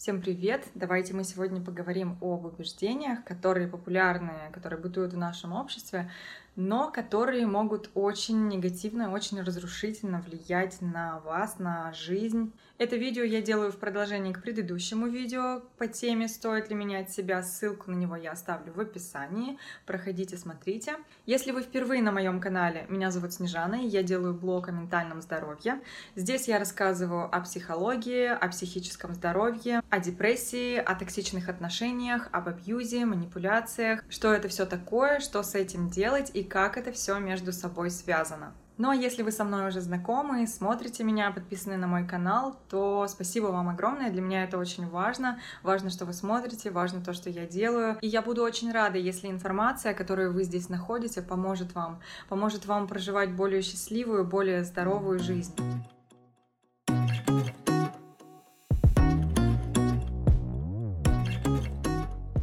Всем привет! Давайте мы сегодня поговорим об убеждениях, которые популярны, которые бытуют в нашем обществе, но которые могут очень негативно, очень разрушительно влиять на вас, на жизнь. Это видео я делаю в продолжении к предыдущему видео по теме «Стоит ли менять себя?». Ссылку на него я оставлю в описании. Проходите, смотрите. Если вы впервые на моем канале, меня зовут Снежана, и я делаю блог о ментальном здоровье. Здесь я рассказываю о психологии, о психическом здоровье, о депрессии, о токсичных отношениях, об абьюзе, манипуляциях, что это все такое, что с этим делать и как это все между собой связано. Ну а если вы со мной уже знакомы, смотрите меня, подписаны на мой канал, то спасибо вам огромное. Для меня это очень важно. Важно, что вы смотрите, важно то, что я делаю. И я буду очень рада, если информация, которую вы здесь находите, поможет вам. Поможет вам проживать более счастливую, более здоровую жизнь.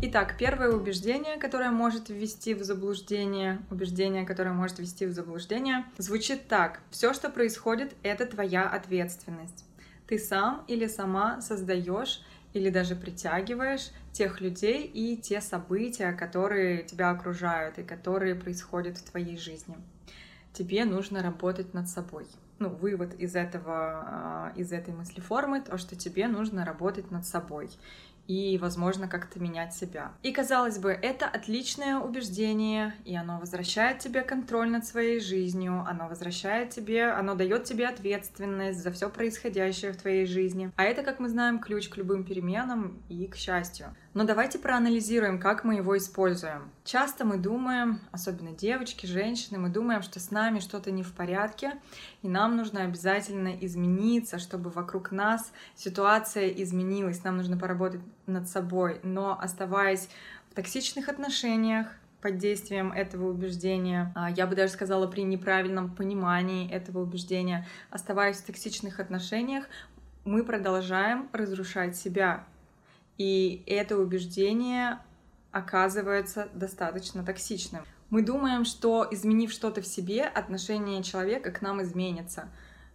Итак, первое убеждение, которое может ввести в заблуждение, убеждение, которое может ввести в заблуждение, звучит так. Все, что происходит, это твоя ответственность. Ты сам или сама создаешь или даже притягиваешь тех людей и те события, которые тебя окружают и которые происходят в твоей жизни. Тебе нужно работать над собой. Ну, вывод из этого, а, из этой мыслеформы, то, что тебе нужно работать над собой и, возможно, как-то менять себя. И, казалось бы, это отличное убеждение, и оно возвращает тебе контроль над своей жизнью, оно возвращает тебе, оно дает тебе ответственность за все происходящее в твоей жизни. А это, как мы знаем, ключ к любым переменам и к счастью. Но давайте проанализируем, как мы его используем. Часто мы думаем, особенно девочки, женщины, мы думаем, что с нами что-то не в порядке, и нам нужно обязательно измениться, чтобы вокруг нас ситуация изменилась. Нам нужно поработать над собой, но оставаясь в токсичных отношениях, под действием этого убеждения, а, я бы даже сказала при неправильном понимании этого убеждения, оставаясь в токсичных отношениях, мы продолжаем разрушать себя, и это убеждение оказывается достаточно токсичным. Мы думаем, что изменив что-то в себе, отношение человека к нам изменится,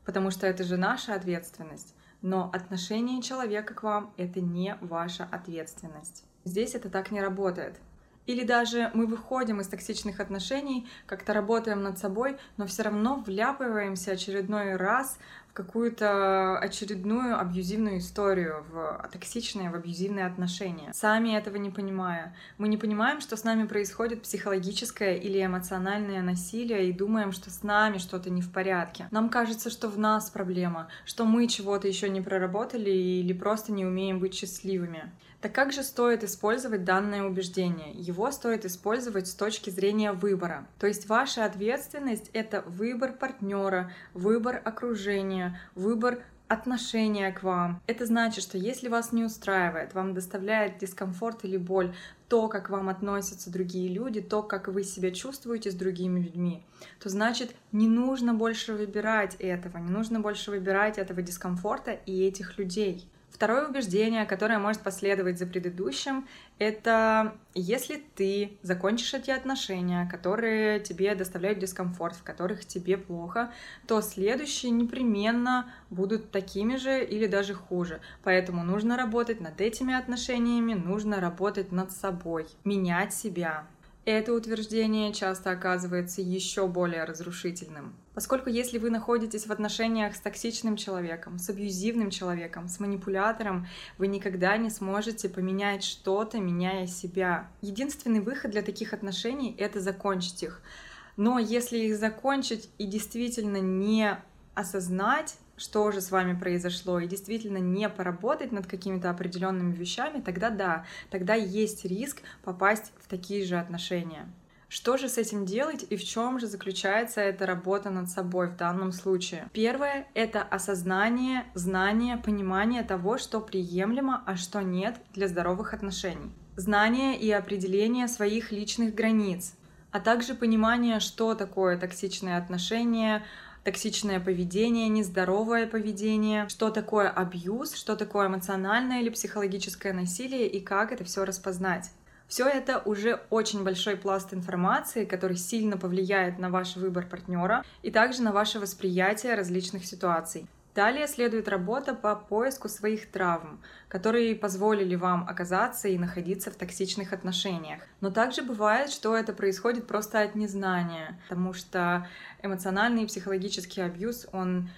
потому что это же наша ответственность. Но отношение человека к вам — это не ваша ответственность. Здесь это так не работает. Или даже мы выходим из токсичных отношений, как-то работаем над собой, но все равно вляпываемся очередной раз какую-то очередную абьюзивную историю, в токсичные, в абьюзивные отношения, сами этого не понимая. Мы не понимаем, что с нами происходит психологическое или эмоциональное насилие, и думаем, что с нами что-то не в порядке. Нам кажется, что в нас проблема, что мы чего-то еще не проработали или просто не умеем быть счастливыми. Так как же стоит использовать данное убеждение? Его стоит использовать с точки зрения выбора. То есть ваша ответственность — это выбор партнера, выбор окружения, выбор отношения к вам. Это значит, что если вас не устраивает, вам доставляет дискомфорт или боль то, как вам относятся другие люди, то, как вы себя чувствуете с другими людьми, то значит не нужно больше выбирать этого, не нужно больше выбирать этого дискомфорта и этих людей. Второе убеждение, которое может последовать за предыдущим, это если ты закончишь эти отношения, которые тебе доставляют дискомфорт, в которых тебе плохо, то следующие непременно будут такими же или даже хуже. Поэтому нужно работать над этими отношениями, нужно работать над собой, менять себя. Это утверждение часто оказывается еще более разрушительным. Поскольку если вы находитесь в отношениях с токсичным человеком, с абьюзивным человеком, с манипулятором, вы никогда не сможете поменять что-то, меняя себя. Единственный выход для таких отношений — это закончить их. Но если их закончить и действительно не осознать, что же с вами произошло, и действительно не поработать над какими-то определенными вещами, тогда да, тогда есть риск попасть в такие же отношения. Что же с этим делать и в чем же заключается эта работа над собой в данном случае? Первое — это осознание, знание, понимание того, что приемлемо, а что нет для здоровых отношений. Знание и определение своих личных границ, а также понимание, что такое токсичные отношения, токсичное поведение, нездоровое поведение, что такое абьюз, что такое эмоциональное или психологическое насилие и как это все распознать. Все это уже очень большой пласт информации, который сильно повлияет на ваш выбор партнера и также на ваше восприятие различных ситуаций. Далее следует работа по поиску своих травм, которые позволили вам оказаться и находиться в токсичных отношениях. Но также бывает, что это происходит просто от незнания, потому что эмоциональный и психологический абьюз, он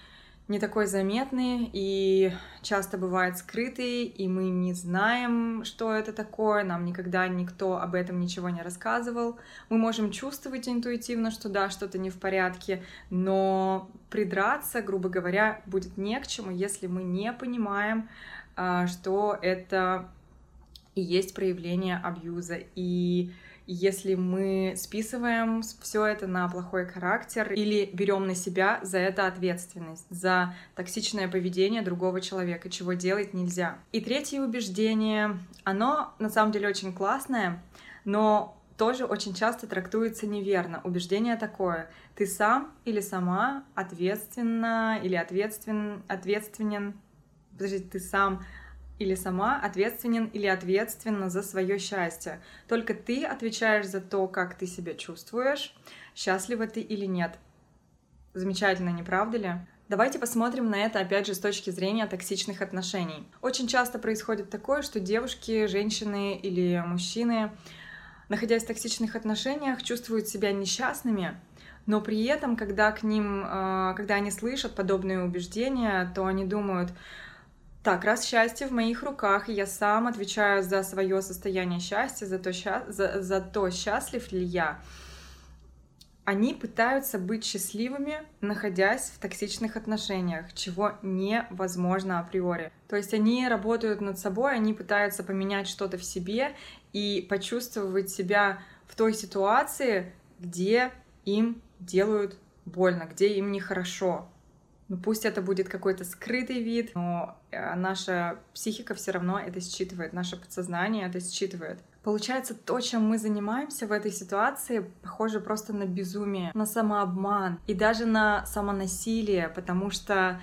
не такой заметный и часто бывает скрытый, и мы не знаем, что это такое, нам никогда никто об этом ничего не рассказывал. Мы можем чувствовать интуитивно, что да, что-то не в порядке, но придраться, грубо говоря, будет не к чему, если мы не понимаем, а, что это и есть проявление абьюза. И если мы списываем все это на плохой характер или берем на себя за это ответственность, за токсичное поведение другого человека, чего делать нельзя. И третье убеждение, оно на самом деле очень классное, но тоже очень часто трактуется неверно. Убеждение такое. Ты сам или сама ответственна или ответственен, ответственен, подожди, ты сам или сама ответственен или ответственна за свое счастье. Только ты отвечаешь за то, как ты себя чувствуешь, счастлива ты или нет. Замечательно, не правда ли? Давайте посмотрим на это опять же с точки зрения токсичных отношений. Очень часто происходит такое, что девушки, женщины или мужчины, находясь в токсичных отношениях, чувствуют себя несчастными, но при этом, когда к ним, э, когда они слышат подобные убеждения, то они думают, так, раз счастье в моих руках, и я сам отвечаю за свое состояние счастья, за то, счаст... за, за то, счастлив ли я, они пытаются быть счастливыми, находясь в токсичных отношениях, чего невозможно априори. То есть они работают над собой, они пытаются поменять что-то в себе и почувствовать себя в той ситуации, где им делают больно, где им нехорошо. Ну пусть это будет какой-то скрытый вид, но э, наша психика все равно это считывает, наше подсознание это считывает. Получается, то, чем мы занимаемся в этой ситуации, похоже просто на безумие, на самообман и даже на самонасилие, потому что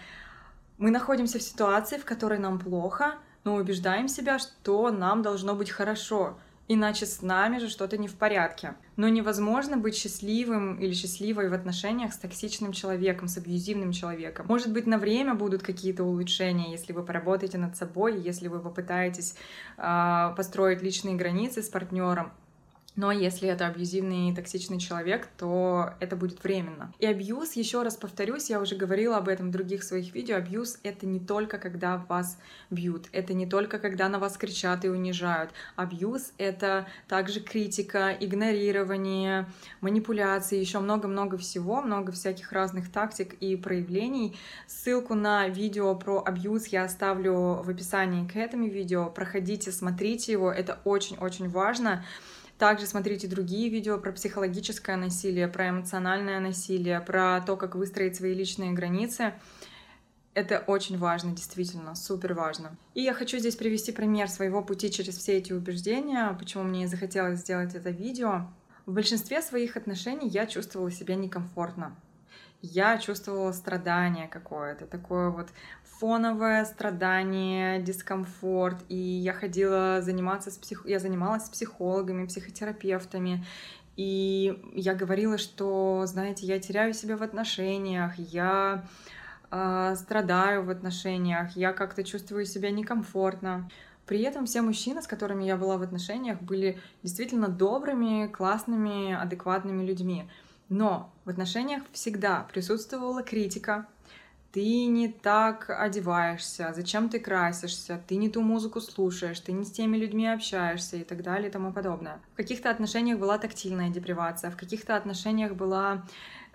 мы находимся в ситуации, в которой нам плохо, но убеждаем себя, что нам должно быть хорошо, иначе с нами же что-то не в порядке. Но невозможно быть счастливым или счастливой в отношениях с токсичным человеком, с абьюзивным человеком. Может быть, на время будут какие-то улучшения, если вы поработаете над собой, если вы попытаетесь э, построить личные границы с партнером. Но если это абьюзивный и токсичный человек, то это будет временно. И абьюз, еще раз повторюсь, я уже говорила об этом в других своих видео, абьюз — это не только когда вас бьют, это не только когда на вас кричат и унижают. Абьюз — это также критика, игнорирование, манипуляции, еще много-много всего, много всяких разных тактик и проявлений. Ссылку на видео про абьюз я оставлю в описании к этому видео. Проходите, смотрите его, это очень-очень важно. Также смотрите другие видео про психологическое насилие, про эмоциональное насилие, про то, как выстроить свои личные границы. Это очень важно, действительно, супер важно. И я хочу здесь привести пример своего пути через все эти убеждения, почему мне захотелось сделать это видео. В большинстве своих отношений я чувствовала себя некомфортно я чувствовала страдание какое-то, такое вот фоновое страдание, дискомфорт, и я ходила заниматься с псих... я занималась с психологами, психотерапевтами, и я говорила, что, знаете, я теряю себя в отношениях, я э, страдаю в отношениях, я как-то чувствую себя некомфортно. При этом все мужчины, с которыми я была в отношениях, были действительно добрыми, классными, адекватными людьми. Но в отношениях всегда присутствовала критика. Ты не так одеваешься, зачем ты красишься, ты не ту музыку слушаешь, ты не с теми людьми общаешься и так далее и тому подобное. В каких-то отношениях была тактильная депривация, в каких-то отношениях была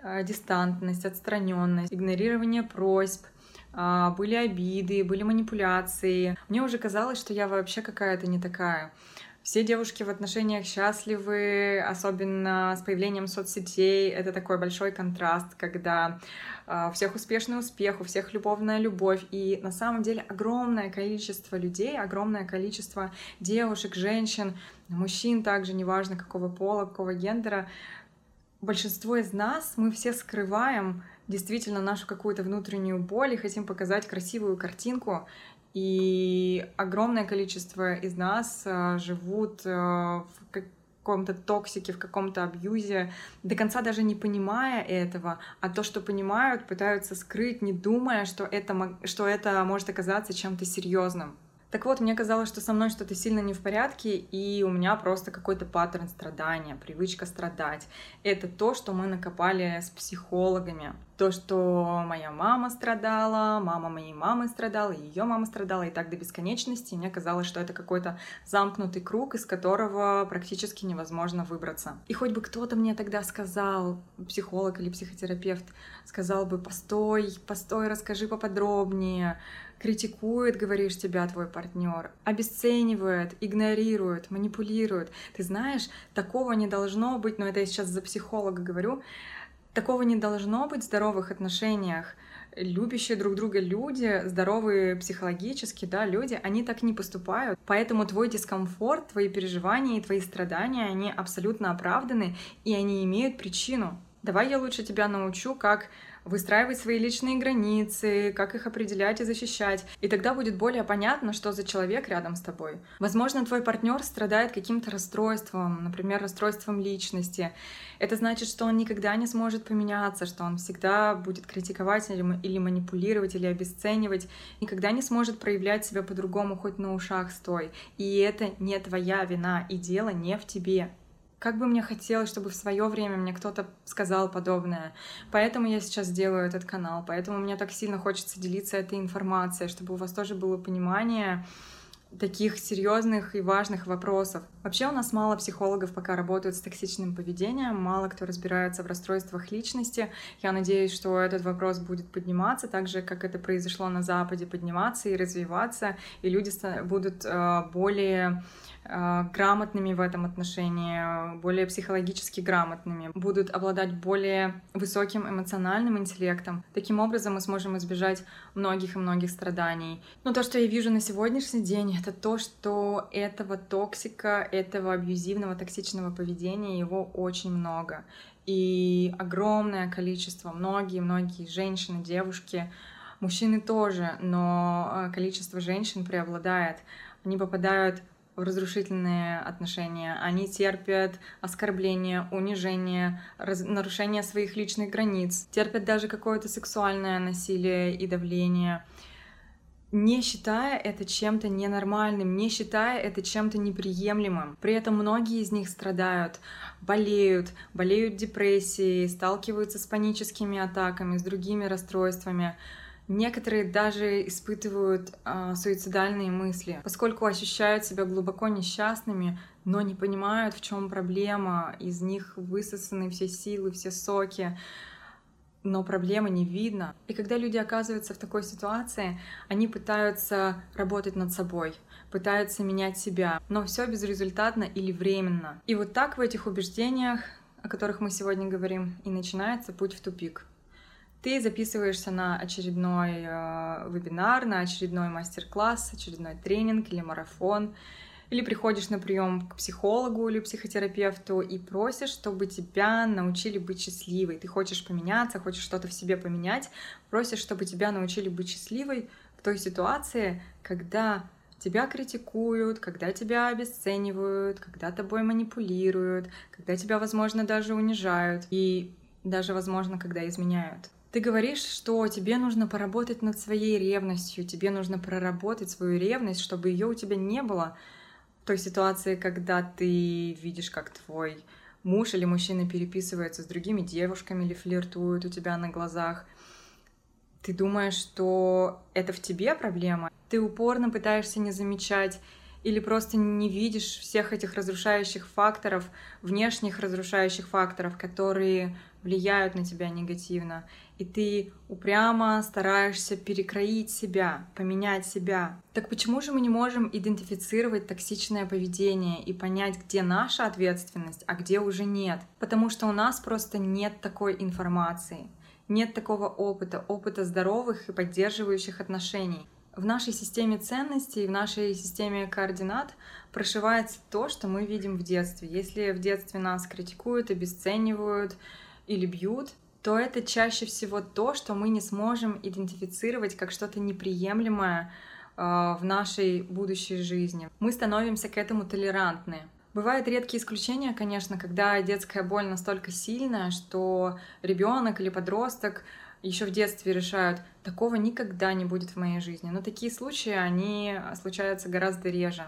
э, дистантность, отстраненность, игнорирование просьб, э, были обиды, были манипуляции. Мне уже казалось, что я вообще какая-то не такая. Все девушки в отношениях счастливы, особенно с появлением соцсетей. Это такой большой контраст, когда uh, у всех успешный успех, у всех любовная любовь. И на самом деле огромное количество людей, огромное количество девушек, женщин, мужчин также, неважно какого пола, какого гендера, большинство из нас, мы все скрываем действительно нашу какую-то внутреннюю боль и хотим показать красивую картинку, и огромное количество из нас э, живут э, в каком-то токсике, в каком-то абьюзе, до конца даже не понимая этого, а то, что понимают, пытаются скрыть, не думая, что это, что это может оказаться чем-то серьезным. Так вот, мне казалось, что со мной что-то сильно не в порядке, и у меня просто какой-то паттерн страдания, привычка страдать. Это то, что мы накопали с психологами. То, что моя мама страдала, мама моей мамы страдала, ее мама страдала, и так до бесконечности. И мне казалось, что это какой-то замкнутый круг, из которого практически невозможно выбраться. И хоть бы кто-то мне тогда сказал, психолог или психотерапевт, сказал бы, постой, постой, расскажи поподробнее, критикует, говоришь, тебя твой партнер, обесценивает, игнорирует, манипулирует. Ты знаешь, такого не должно быть, но это я сейчас за психолога говорю, такого не должно быть в здоровых отношениях. Любящие друг друга люди, здоровые психологически, да, люди, они так не поступают. Поэтому твой дискомфорт, твои переживания и твои страдания, они абсолютно оправданы, и они имеют причину. Давай я лучше тебя научу, как выстраивать свои личные границы, как их определять и защищать. И тогда будет более понятно, что за человек рядом с тобой. Возможно, твой партнер страдает каким-то расстройством, например, расстройством личности. Это значит, что он никогда не сможет поменяться, что он всегда будет критиковать или, манипулировать, или обесценивать, никогда не сможет проявлять себя по-другому, хоть на ушах стой. И это не твоя вина, и дело не в тебе. Как бы мне хотелось, чтобы в свое время мне кто-то сказал подобное. Поэтому я сейчас делаю этот канал, поэтому мне так сильно хочется делиться этой информацией, чтобы у вас тоже было понимание таких серьезных и важных вопросов. Вообще у нас мало психологов пока работают с токсичным поведением, мало кто разбирается в расстройствах личности. Я надеюсь, что этот вопрос будет подниматься, так же, как это произошло на Западе, подниматься и развиваться, и люди будут э, более грамотными в этом отношении, более психологически грамотными, будут обладать более высоким эмоциональным интеллектом. Таким образом мы сможем избежать многих и многих страданий. Но то, что я вижу на сегодняшний день, это то, что этого токсика, этого абьюзивного, токсичного поведения, его очень много. И огромное количество, многие-многие женщины, девушки, мужчины тоже, но э, количество женщин преобладает. Они попадают разрушительные отношения, они терпят оскорбления, унижение, раз... нарушение своих личных границ, терпят даже какое-то сексуальное насилие и давление, не считая это чем-то ненормальным, не считая это чем-то неприемлемым. При этом многие из них страдают, болеют, болеют депрессией, сталкиваются с паническими атаками, с другими расстройствами. Некоторые даже испытывают э, суицидальные мысли, поскольку ощущают себя глубоко несчастными, но не понимают, в чем проблема. Из них высосаны все силы, все соки, но проблемы не видно. И когда люди оказываются в такой ситуации, они пытаются работать над собой, пытаются менять себя, но все безрезультатно или временно. И вот так в этих убеждениях, о которых мы сегодня говорим, и начинается путь в тупик. Ты записываешься на очередной э, вебинар, на очередной мастер-класс, очередной тренинг или марафон, или приходишь на прием к психологу или психотерапевту и просишь, чтобы тебя научили быть счастливой. Ты хочешь поменяться, хочешь что-то в себе поменять, просишь, чтобы тебя научили быть счастливой в той ситуации, когда тебя критикуют, когда тебя обесценивают, когда тобой манипулируют, когда тебя, возможно, даже унижают и даже, возможно, когда изменяют. Ты говоришь, что тебе нужно поработать над своей ревностью, тебе нужно проработать свою ревность, чтобы ее у тебя не было в той ситуации, когда ты видишь, как твой муж или мужчина переписывается с другими девушками или флиртует у тебя на глазах. Ты думаешь, что это в тебе проблема? Ты упорно пытаешься не замечать или просто не видишь всех этих разрушающих факторов, внешних разрушающих факторов, которые влияют на тебя негативно и ты упрямо стараешься перекроить себя, поменять себя. Так почему же мы не можем идентифицировать токсичное поведение и понять, где наша ответственность, а где уже нет? Потому что у нас просто нет такой информации, нет такого опыта, опыта здоровых и поддерживающих отношений. В нашей системе ценностей, в нашей системе координат прошивается то, что мы видим в детстве. Если в детстве нас критикуют, обесценивают или бьют, то это чаще всего то, что мы не сможем идентифицировать как что-то неприемлемое э, в нашей будущей жизни. Мы становимся к этому толерантны. Бывают редкие исключения, конечно, когда детская боль настолько сильная, что ребенок или подросток еще в детстве решают, такого никогда не будет в моей жизни. Но такие случаи, они случаются гораздо реже.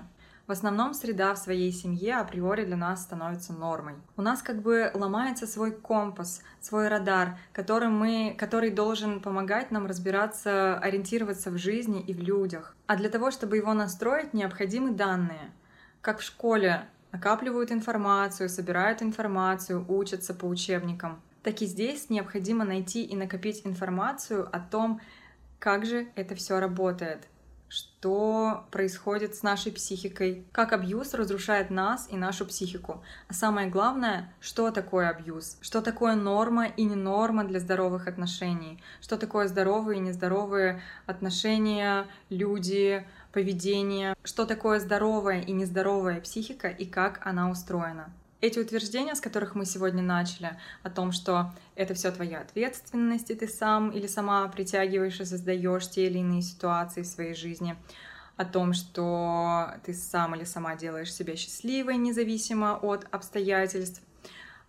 В основном среда в своей семье априори для нас становится нормой. У нас как бы ломается свой компас, свой радар, который, мы, который должен помогать нам разбираться, ориентироваться в жизни и в людях. А для того, чтобы его настроить, необходимы данные. Как в школе накапливают информацию, собирают информацию, учатся по учебникам. Так и здесь необходимо найти и накопить информацию о том, как же это все работает, что происходит с нашей психикой, как абьюз разрушает нас и нашу психику. А самое главное, что такое абьюз, что такое норма и не норма для здоровых отношений, что такое здоровые и нездоровые отношения, люди, поведение, что такое здоровая и нездоровая психика и как она устроена. Эти утверждения, с которых мы сегодня начали, о том, что это все твоя ответственность, и ты сам или сама притягиваешь и создаешь те или иные ситуации в своей жизни, о том, что ты сам или сама делаешь себя счастливой, независимо от обстоятельств,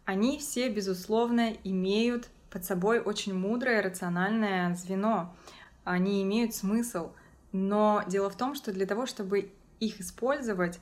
они все, безусловно, имеют под собой очень мудрое, рациональное звено. Они имеют смысл. Но дело в том, что для того, чтобы их использовать,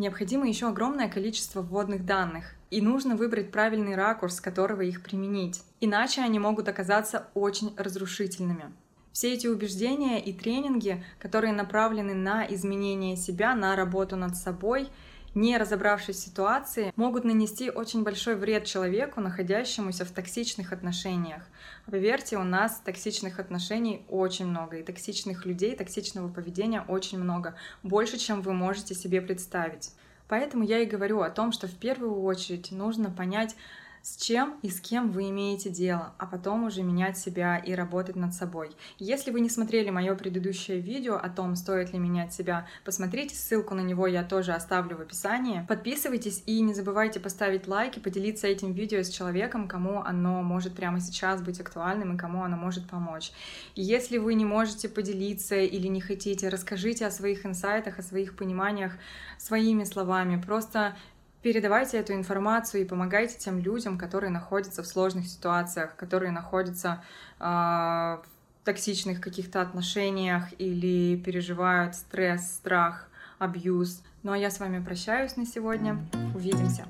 необходимо еще огромное количество вводных данных, и нужно выбрать правильный ракурс, с которого их применить. Иначе они могут оказаться очень разрушительными. Все эти убеждения и тренинги, которые направлены на изменение себя, на работу над собой — не разобравшись в ситуации, могут нанести очень большой вред человеку, находящемуся в токсичных отношениях. Поверьте, у нас токсичных отношений очень много, и токсичных людей, токсичного поведения очень много, больше, чем вы можете себе представить. Поэтому я и говорю о том, что в первую очередь нужно понять, с чем и с кем вы имеете дело, а потом уже менять себя и работать над собой. Если вы не смотрели мое предыдущее видео о том, стоит ли менять себя, посмотрите, ссылку на него я тоже оставлю в описании. Подписывайтесь и не забывайте поставить лайк и поделиться этим видео с человеком, кому оно может прямо сейчас быть актуальным и кому оно может помочь. Если вы не можете поделиться или не хотите, расскажите о своих инсайтах, о своих пониманиях своими словами. Просто передавайте эту информацию и помогайте тем людям, которые находятся в сложных ситуациях, которые находятся э, в токсичных каких-то отношениях или переживают стресс, страх, абьюз. Ну а я с вами прощаюсь на сегодня. Увидимся.